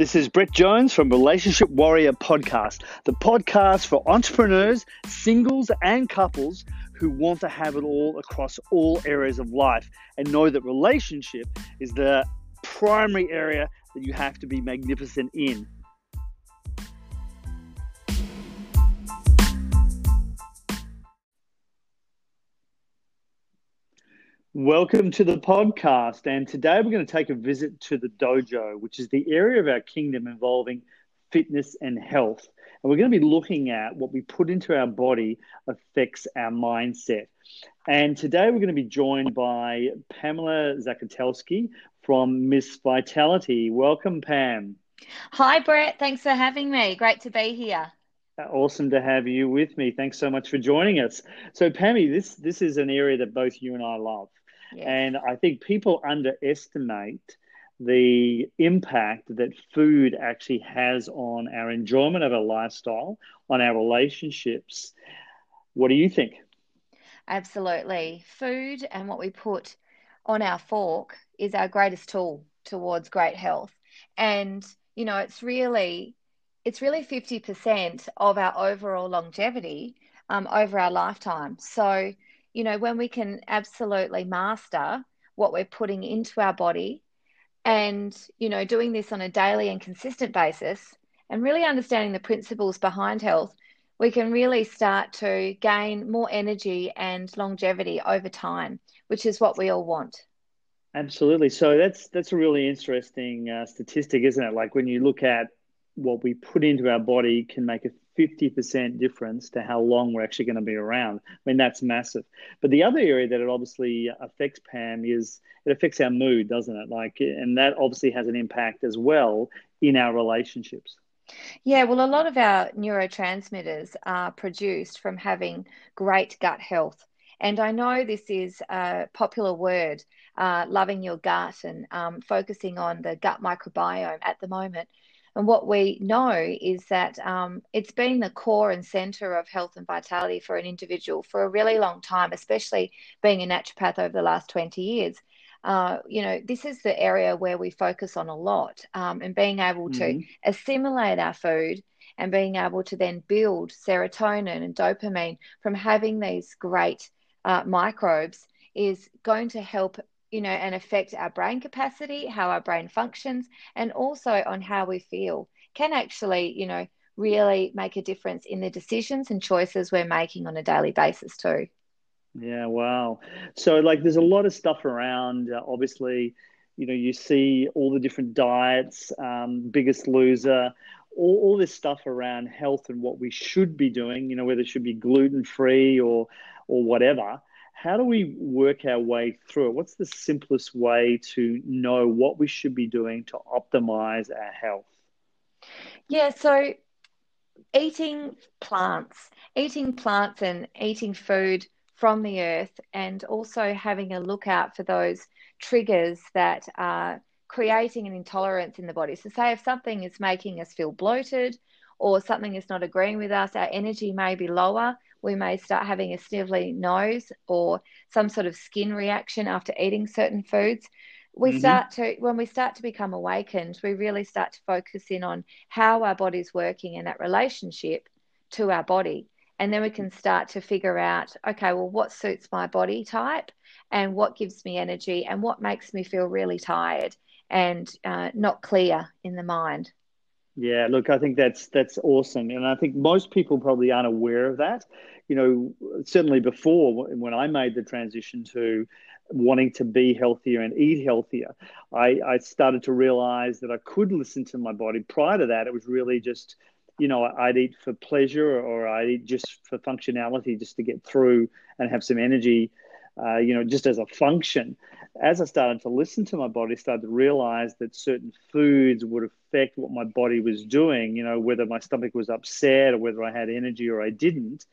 This is Brett Jones from Relationship Warrior Podcast, the podcast for entrepreneurs, singles, and couples who want to have it all across all areas of life and know that relationship is the primary area that you have to be magnificent in. Welcome to the podcast. And today we're going to take a visit to the dojo, which is the area of our kingdom involving fitness and health. And we're going to be looking at what we put into our body affects our mindset. And today we're going to be joined by Pamela Zakatelski from Miss Vitality. Welcome, Pam. Hi, Brett. Thanks for having me. Great to be here. Uh, awesome to have you with me. Thanks so much for joining us. So, Pammy, this this is an area that both you and I love. And I think people underestimate the impact that food actually has on our enjoyment of our lifestyle, on our relationships. What do you think? Absolutely. Food and what we put on our fork is our greatest tool towards great health. And, you know, it's really it's really 50% of our overall longevity um, over our lifetime. So, you know, when we can absolutely master what we're putting into our body and, you know, doing this on a daily and consistent basis and really understanding the principles behind health, we can really start to gain more energy and longevity over time, which is what we all want. Absolutely. So that's that's a really interesting uh, statistic, isn't it? Like when you look at what we put into our body can make a 50% difference to how long we're actually going to be around. I mean, that's massive. But the other area that it obviously affects, Pam, is it affects our mood, doesn't it? Like, and that obviously has an impact as well in our relationships. Yeah, well, a lot of our neurotransmitters are produced from having great gut health. And I know this is a popular word, uh, loving your gut and um, focusing on the gut microbiome at the moment. And what we know is that um, it's been the core and center of health and vitality for an individual for a really long time, especially being a naturopath over the last 20 years. Uh, you know, this is the area where we focus on a lot um, and being able to mm-hmm. assimilate our food and being able to then build serotonin and dopamine from having these great uh, microbes is going to help you know, and affect our brain capacity, how our brain functions, and also on how we feel can actually, you know, really make a difference in the decisions and choices we're making on a daily basis too. Yeah, wow. So, like, there's a lot of stuff around. Uh, obviously, you know, you see all the different diets, um, Biggest Loser, all, all this stuff around health and what we should be doing. You know, whether it should be gluten free or or whatever how do we work our way through it? What's the simplest way to know what we should be doing to optimize our health? Yeah, so eating plants, eating plants and eating food from the earth, and also having a look out for those triggers that are creating an intolerance in the body. So, say if something is making us feel bloated or something is not agreeing with us, our energy may be lower we may start having a snivelly nose or some sort of skin reaction after eating certain foods. We mm-hmm. start to, when we start to become awakened, we really start to focus in on how our body's working and that relationship to our body. And then we can start to figure out, okay, well, what suits my body type and what gives me energy and what makes me feel really tired and uh, not clear in the mind. Yeah, look, I think that's that's awesome, and I think most people probably aren't aware of that. You know, certainly before when I made the transition to wanting to be healthier and eat healthier, I, I started to realize that I could listen to my body. Prior to that, it was really just, you know, I'd eat for pleasure or I'd eat just for functionality, just to get through and have some energy uh, you know, just as a function. As I started to listen to my body, started to realize that certain foods would affect what my body was doing, you know, whether my stomach was upset or whether I had energy or I didn't.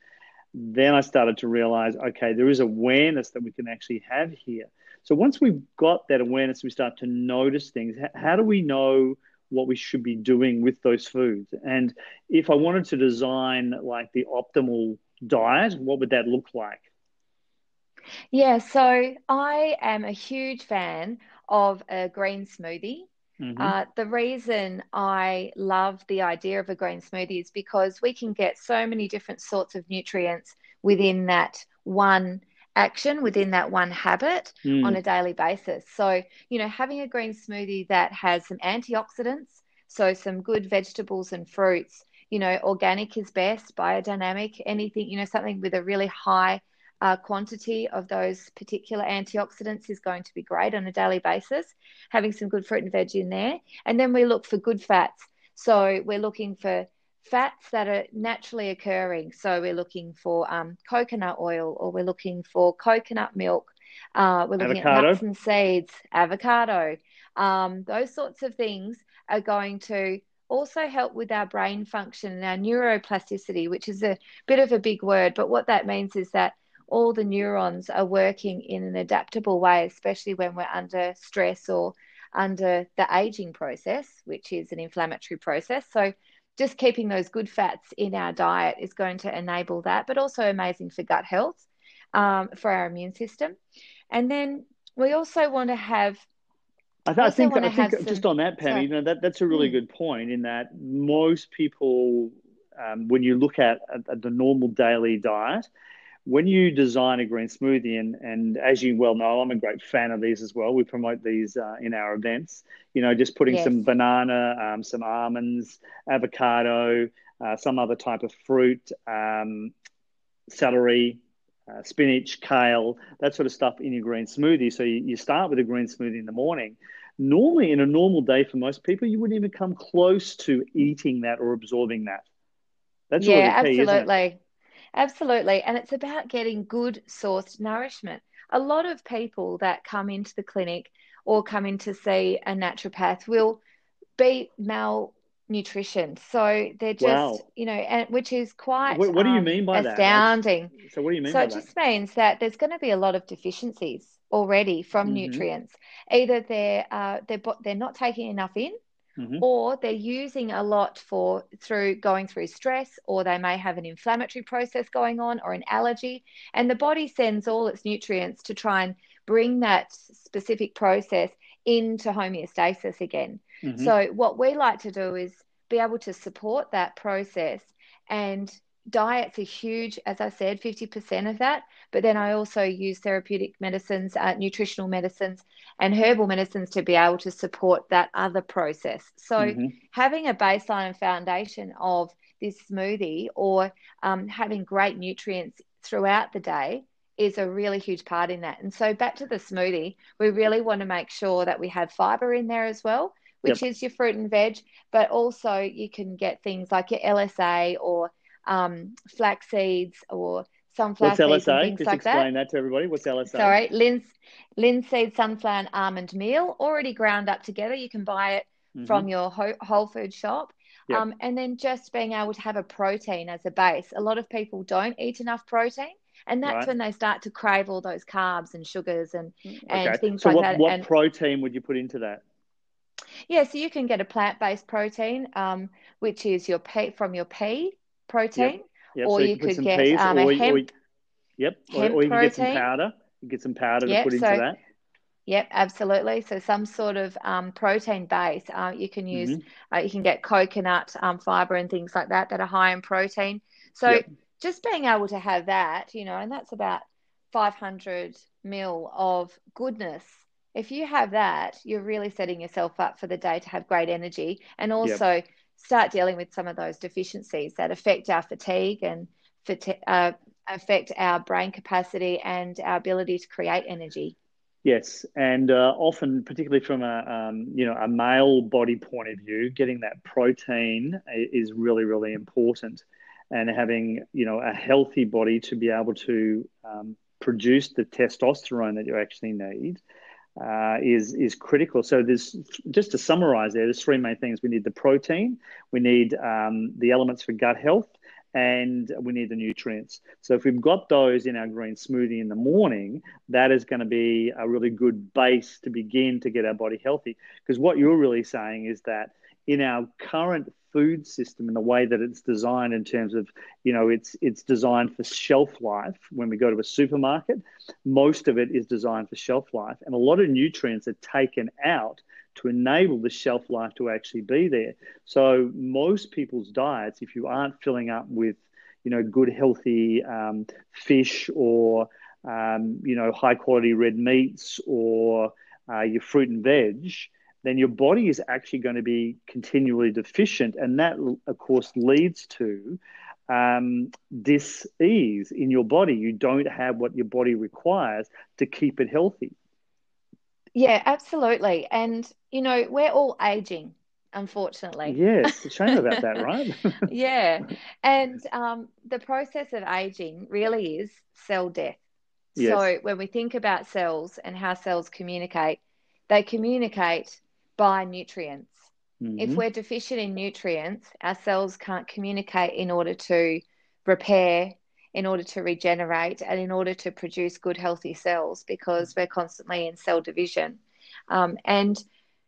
Then I started to realize, okay, there is awareness that we can actually have here. So once we've got that awareness, we start to notice things. How do we know what we should be doing with those foods? And if I wanted to design like the optimal diet, what would that look like? Yeah, so I am a huge fan of a green smoothie. Mm-hmm. Uh, the reason I love the idea of a green smoothie is because we can get so many different sorts of nutrients within that one action, within that one habit mm. on a daily basis. So, you know, having a green smoothie that has some antioxidants, so some good vegetables and fruits, you know, organic is best, biodynamic, anything, you know, something with a really high uh, quantity of those particular antioxidants is going to be great on a daily basis. Having some good fruit and veg in there. And then we look for good fats. So we're looking for fats that are naturally occurring. So we're looking for um, coconut oil or we're looking for coconut milk. Uh, we're looking avocado. at nuts and seeds, avocado. Um, those sorts of things are going to also help with our brain function and our neuroplasticity, which is a bit of a big word. But what that means is that all the neurons are working in an adaptable way, especially when we're under stress or under the aging process, which is an inflammatory process. So, just keeping those good fats in our diet is going to enable that, but also amazing for gut health, um, for our immune system. And then we also want to have. I, th- I think, I think some, just on that, Pam, sorry. you know, that, that's a really mm. good point in that most people, um, when you look at, at the normal daily diet, when you design a green smoothie, and, and as you well know, I'm a great fan of these as well. We promote these uh, in our events. You know, just putting yes. some banana, um, some almonds, avocado, uh, some other type of fruit, um, celery, uh, spinach, kale, that sort of stuff in your green smoothie. So you, you start with a green smoothie in the morning. Normally, in a normal day for most people, you wouldn't even come close to eating that or absorbing that. That's yeah, really key, absolutely. Absolutely. And it's about getting good sourced nourishment. A lot of people that come into the clinic or come in to see a naturopath will be malnutrition. So they're just, wow. you know, and which is quite what, what do you um, mean by astounding. that? so what do you mean so it that? just means that there's going to be a lot of deficiencies already from mm-hmm. nutrients. Either they're uh, they're they're not taking enough in, mm-hmm. or they're using a lot for through going through stress, or they may have an inflammatory process going on or an allergy. And the body sends all its nutrients to try and bring that specific process into homeostasis again. Mm-hmm. So, what we like to do is be able to support that process and diet's a huge, as I said, 50% of that. But then I also use therapeutic medicines, uh, nutritional medicines, and herbal medicines to be able to support that other process. So mm-hmm. having a baseline and foundation of this smoothie or um, having great nutrients throughout the day is a really huge part in that. And so back to the smoothie, we really want to make sure that we have fiber in there as well, which yep. is your fruit and veg, but also you can get things like your LSA or um, flax seeds or sunflower What's LSA? seeds and things Just like explain that. that to everybody. What's LSA? Sorry, linseed, linseed sunflower and almond meal already ground up together. You can buy it mm-hmm. from your whole food shop. Yep. Um, and then just being able to have a protein as a base. A lot of people don't eat enough protein. And that's right. when they start to crave all those carbs and sugars and, and okay. things so like what, that. What and, protein would you put into that? Yeah, so you can get a plant-based protein, um, which is your pea from your pea protein, yep. Yep. or so you, you could get peas, um, a hemp. Or, yep, hemp or, or, you can protein. get some powder. You get some powder yep. to put so, into that. Yep, absolutely. So some sort of um, protein base. Uh, you can use. Mm-hmm. Uh, you can get coconut um, fiber and things like that that are high in protein. So yep. just being able to have that, you know, and that's about 500 mil of goodness. If you have that, you're really setting yourself up for the day to have great energy and also yep. Start dealing with some of those deficiencies that affect our fatigue and uh, affect our brain capacity and our ability to create energy. Yes, and uh, often, particularly from a um, you know a male body point of view, getting that protein is really really important, and having you know a healthy body to be able to um, produce the testosterone that you actually need uh, is is critical. So there's just to summarize there, there's three main things: we need the protein, we need um, the elements for gut health, and we need the nutrients. So if we've got those in our green smoothie in the morning, that is going to be a really good base to begin to get our body healthy. Because what you're really saying is that in our current food system and the way that it's designed in terms of you know it's it's designed for shelf life when we go to a supermarket most of it is designed for shelf life and a lot of nutrients are taken out to enable the shelf life to actually be there so most people's diets if you aren't filling up with you know good healthy um, fish or um, you know high quality red meats or uh, your fruit and veg then your body is actually going to be continually deficient. And that, of course, leads to um, dis-ease in your body. You don't have what your body requires to keep it healthy. Yeah, absolutely. And, you know, we're all aging, unfortunately. Yeah, it's a shame about that, right? yeah. And um, the process of aging really is cell death. Yes. So when we think about cells and how cells communicate, they communicate by nutrients. Mm-hmm. If we're deficient in nutrients, our cells can't communicate in order to repair, in order to regenerate, and in order to produce good, healthy cells because we're constantly in cell division. Um, and,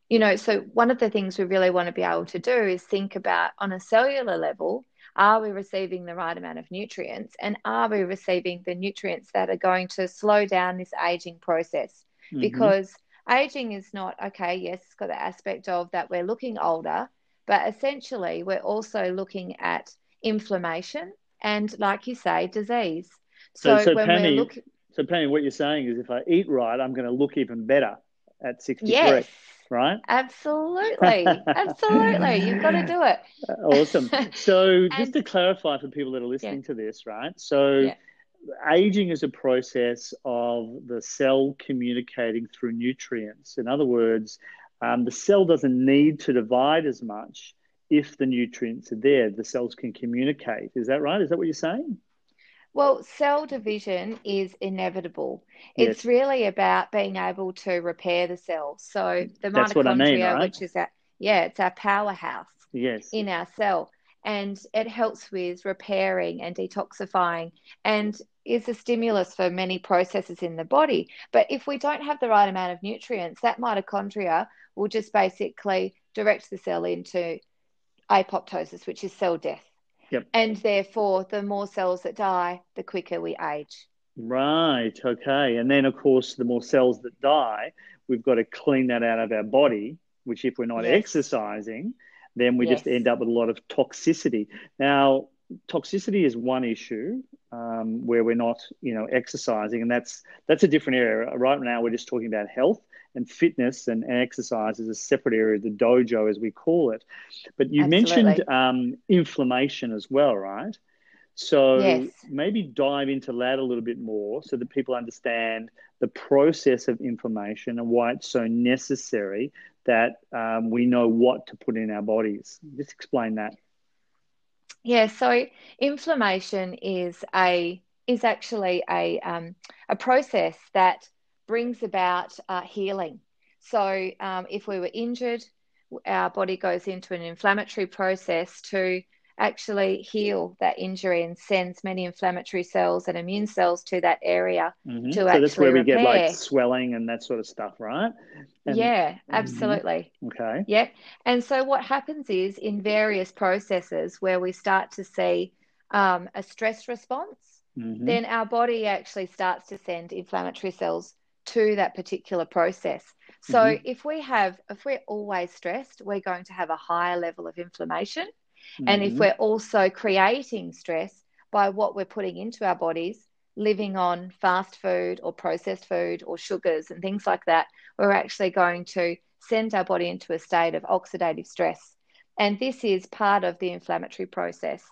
you know, so one of the things we really want to be able to do is think about on a cellular level are we receiving the right amount of nutrients and are we receiving the nutrients that are going to slow down this aging process? Mm-hmm. Because aging is not okay, yes, it's got the aspect of that we're looking older, but essentially we're also looking at inflammation and, like you say, disease. So, so, so Pammy, look... so Pammy, what you're saying is if I eat right, I'm going to look even better at 63. Yes. Right? Absolutely. Absolutely. You've got to do it. Awesome. So, and... just to clarify for people that are listening yeah. to this, right? So, yeah aging is a process of the cell communicating through nutrients. In other words, um, the cell doesn't need to divide as much if the nutrients are there. The cells can communicate. Is that right? Is that what you're saying? Well, cell division is inevitable. Yes. It's really about being able to repair the cells. So the That's mitochondria, I mean, right? which is that, yeah, it's our powerhouse yes. in our cell and it helps with repairing and detoxifying and is a stimulus for many processes in the body. But if we don't have the right amount of nutrients, that mitochondria will just basically direct the cell into apoptosis, which is cell death. Yep. And therefore, the more cells that die, the quicker we age. Right. Okay. And then, of course, the more cells that die, we've got to clean that out of our body, which, if we're not yes. exercising, then we yes. just end up with a lot of toxicity. Now, toxicity is one issue um, where we're not, you know, exercising, and that's that's a different area. Right now, we're just talking about health and fitness, and, and exercise is a separate area, the dojo as we call it. But you Absolutely. mentioned um, inflammation as well, right? So yes. maybe dive into that a little bit more so that people understand the process of inflammation and why it's so necessary that um, we know what to put in our bodies. Just explain that. Yeah, so inflammation is a is actually a um, a process that brings about uh, healing. So um, if we were injured, our body goes into an inflammatory process to actually heal that injury and sends many inflammatory cells and immune cells to that area mm-hmm. to so actually that's where we repair. get like swelling and that sort of stuff right and, yeah mm-hmm. absolutely mm-hmm. okay yeah and so what happens is in various processes where we start to see um, a stress response mm-hmm. then our body actually starts to send inflammatory cells to that particular process so mm-hmm. if we have if we're always stressed we're going to have a higher level of inflammation Mm-hmm. And if mm-hmm. we're also creating stress by what we're putting into our bodies, living on fast food or processed food or sugars and things like that, we're actually going to send our body into a state of oxidative stress. And this is part of the inflammatory process.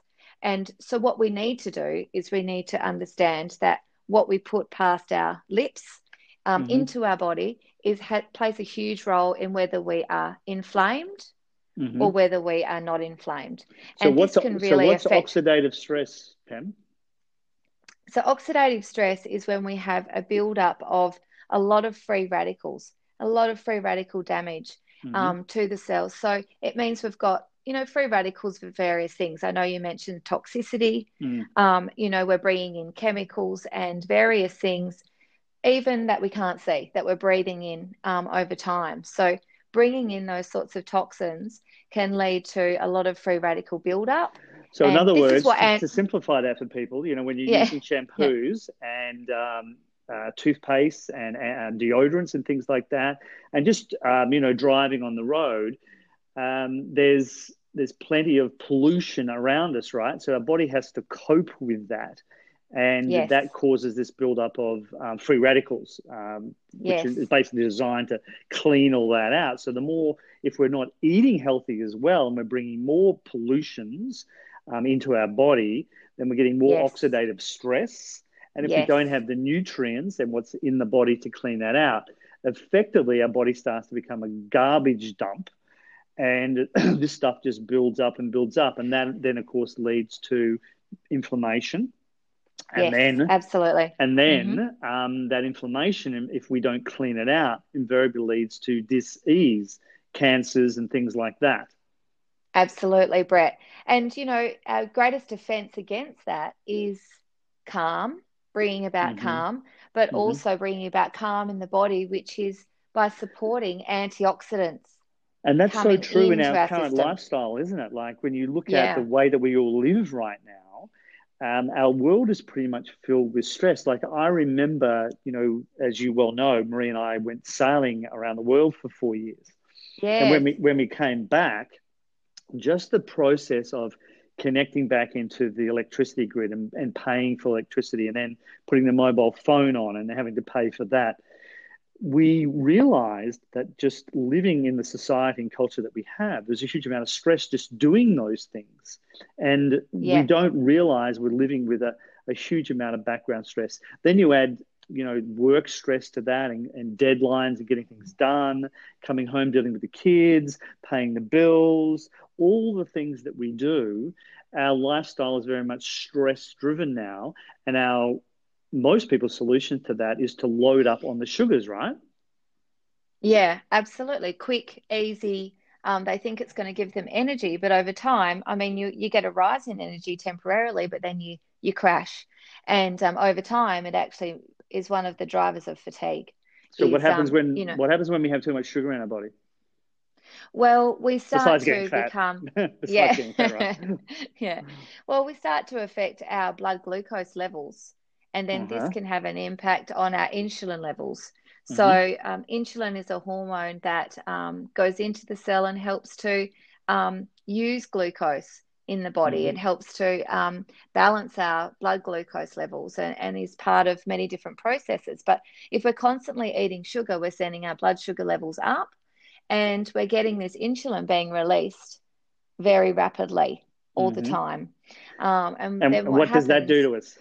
And so, what we need to do is we need to understand that what we put past our lips um, mm-hmm. into our body is ha- plays a huge role in whether we are inflamed mm-hmm. or whether we are not inflamed. So and what's, this can really so what's affect... oxidative stress, Pam? So oxidative stress is when we have a buildup of a lot of free radicals, a lot of free radical damage mm-hmm. um, to the cells. So it means we've got you know free radicals for various things. I know you mentioned toxicity. Mm. Um, you know we're bringing in chemicals and various things, even that we can't see that we're breathing in um, over time. So bringing in those sorts of toxins can lead to a lot of free radical buildup. So, in other words, to, to, simplify that for people, you know, when you're yeah. using shampoos yeah. and um, uh, toothpaste and, and, deodorants and things like that, and just um, you know driving on the road, um, there's there's plenty of pollution around us, right? So our body has to cope with that, and yes. that causes this buildup of um, free radicals, um, which yes. is basically designed to clean all that out. So the more, if we're not eating healthy as well, and we're bringing more pollutions um, into our body, then we're getting more yes. oxidative stress and if we don't have the nutrients and what's in the body to clean that out, effectively our body starts to become a garbage dump. And this stuff just builds up and builds up. And that then, of course, leads to inflammation. And yes, then, absolutely. And then mm-hmm. um, that inflammation, if we don't clean it out, invariably leads to disease, cancers, and things like that. Absolutely, Brett. And, you know, our greatest defense against that is calm bringing about mm-hmm. calm, but mm-hmm. also bringing about calm in the body, which is by supporting antioxidants. And that's so true in our, our current system. lifestyle, isn't it? Like when you look yeah. at the way that we all live right now, um, our world is pretty much filled with stress. Like I remember, you know, as you well know, Marie and I went sailing around the world for four years. Yeah. And when we when we came back, just the process of connecting back into the electricity grid and, and paying for electricity and then putting the mobile phone on and having to pay for that we realized that just living in the society and culture that we have, there's a huge amount of stress just doing those things. And yeah. we don't realize we're living with a, a huge amount of background stress. Then you add, you know, work stress to that and, and deadlines and getting things done, coming home, dealing with the kids, paying the bills, all the things that we do, our lifestyle is very much stress driven now. And our most people's solution to that is to load up on the sugars, right? Yeah, absolutely. Quick, easy. Um, they think it's going to give them energy, but over time, I mean, you you get a rise in energy temporarily, but then you you crash, and um, over time, it actually is one of the drivers of fatigue. So is, what happens um, when you know, what happens when we have too much sugar in our body? Well, we start to become yeah, right? yeah. Well, we start to affect our blood glucose levels, and then uh-huh. this can have an impact on our insulin levels. So, mm-hmm. um, insulin is a hormone that um, goes into the cell and helps to um, use glucose in the body. Mm-hmm. It helps to um, balance our blood glucose levels and, and is part of many different processes. But if we're constantly eating sugar, we're sending our blood sugar levels up and we're getting this insulin being released very rapidly all mm-hmm. the time. Um, and, and then what, what happens, does that do to us?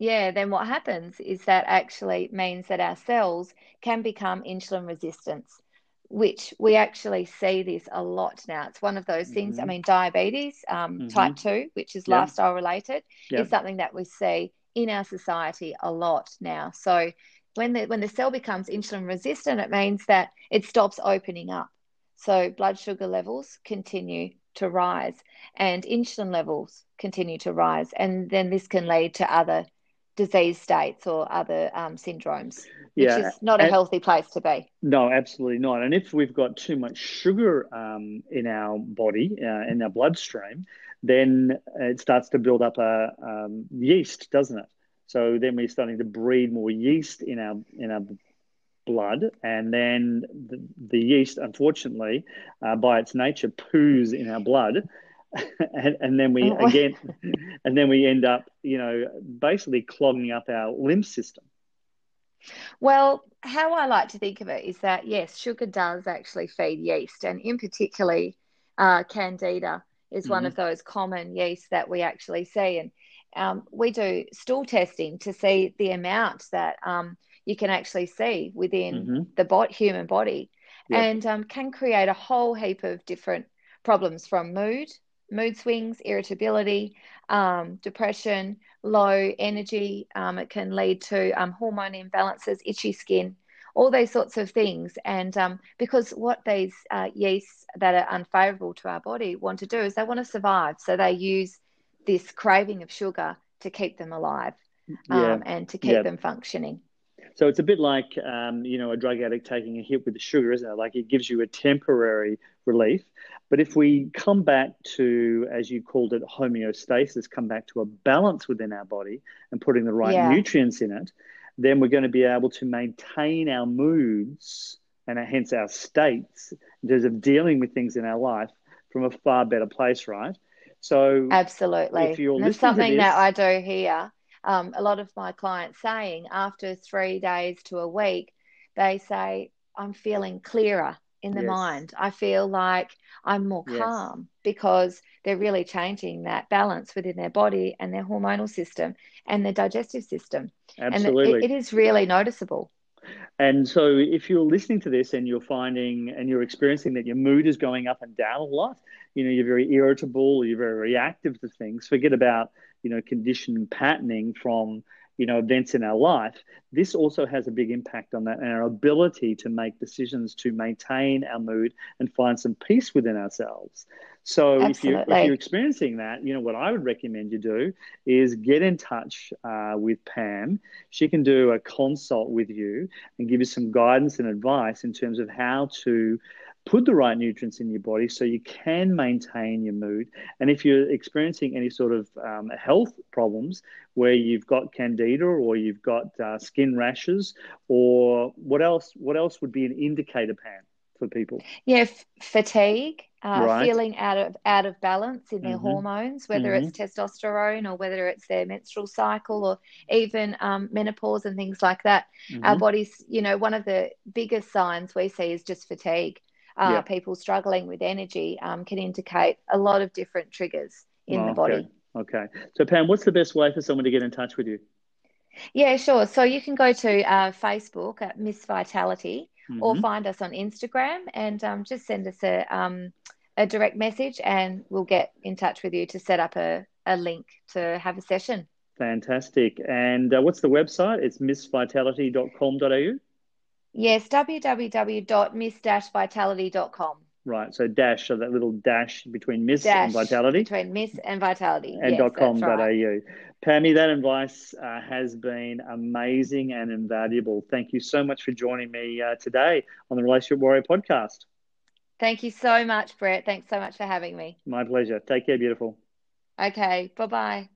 Yeah, then what happens is that actually means that our cells can become insulin resistance, which we actually see this a lot now. It's one of those things. Mm-hmm. I mean, diabetes um, mm-hmm. type 2, which is yep. lifestyle related, yep. is something that we see in our society a lot now. So when the when the cell becomes insulin resistant, it means that it stops opening up. So blood sugar levels continue to rise and insulin levels continue to rise. And then this can lead to other disease states or other um, syndromes, yeah, which is not a and, healthy place to be. No, absolutely not. And if we've got too much sugar um, in our body, uh, in our bloodstream, then it starts to build up a um, yeast, doesn't it? So then we're starting to breed more yeast in our in our blood, and then the, the yeast, unfortunately, uh, by its nature, poos in our blood, and, and then we again, and then we end up, you know, basically clogging up our lymph system. Well, how I like to think of it is that yes, sugar does actually feed yeast, and in particularly, uh, candida is mm-hmm. one of those common yeasts that we actually see, and um, we do stool testing to see the amount that um, you can actually see within mm-hmm. the bot, human body yep. and um, can create a whole heap of different problems from mood, mood swings, irritability, um, depression, low energy. Um, it can lead to um, hormone imbalances, itchy skin, all those sorts of things. And because what these uh, yeasts that are unfavorable to our body want to do is they want to survive. So they use this craving of sugar to keep them alive yeah. um, and to keep yeah. them functioning. So it's a bit like, um, you know, a drug addict taking a hit with the sugar, isn't it? Like it gives you a temporary relief. But if we come back to, as you called it, homeostasis, come back to a balance within our body and putting the right yeah. nutrients in it, then we're going to be able to maintain our moods and hence our states in terms of dealing with things in our life from a far better place, right? So absolutely, if you're that's something this, that I do here. Um, a lot of my clients saying after three days to a week, they say I'm feeling clearer in the yes. mind. I feel like I'm more calm yes. because they're really changing that balance within their body and their hormonal system and their digestive system. Absolutely. And it, it is really noticeable. And so, if you're listening to this and you're finding and you're experiencing that your mood is going up and down a lot, you know, you're very irritable, you're very reactive to things, forget about, you know, conditioned patterning from, you know, events in our life. This also has a big impact on that and our ability to make decisions to maintain our mood and find some peace within ourselves. So if, you, if you're experiencing that, you know, what I would recommend you do is get in touch uh, with Pam. She can do a consult with you and give you some guidance and advice in terms of how to put the right nutrients in your body so you can maintain your mood. And if you're experiencing any sort of um, health problems where you've got candida or you've got uh, skin rashes or what else, what else would be an indicator, Pam, for people? Yeah, f- fatigue uh, right. feeling out of out of balance in their mm-hmm. hormones, whether mm-hmm. it's testosterone or whether it's their menstrual cycle or even um, menopause and things like that. Mm-hmm. Our bodies, you know, one of the biggest signs we see is just fatigue. Uh, yeah. People struggling with energy um, can indicate a lot of different triggers in oh, the body. Okay. okay. So, Pam, what's the best way for someone to get in touch with you? Yeah, sure. So you can go to uh, Facebook at Miss Vitality mm-hmm. or find us on Instagram and um, just send us a, um, a direct message and we'll get in touch with you to set up a, a link to have a session. Fantastic. And uh, what's the website? It's missvitality.com.au? Yes, www.miss-vitality.com. Right. So dash, so that little dash between Miss dash and Vitality. Between Miss and Vitality. And yes, .com.au. Right. Pammy, that advice uh, has been amazing and invaluable. Thank you so much for joining me uh, today on the Relationship Warrior podcast. Thank you so much, Brett. Thanks so much for having me. My pleasure. Take care, beautiful. Okay. Bye bye.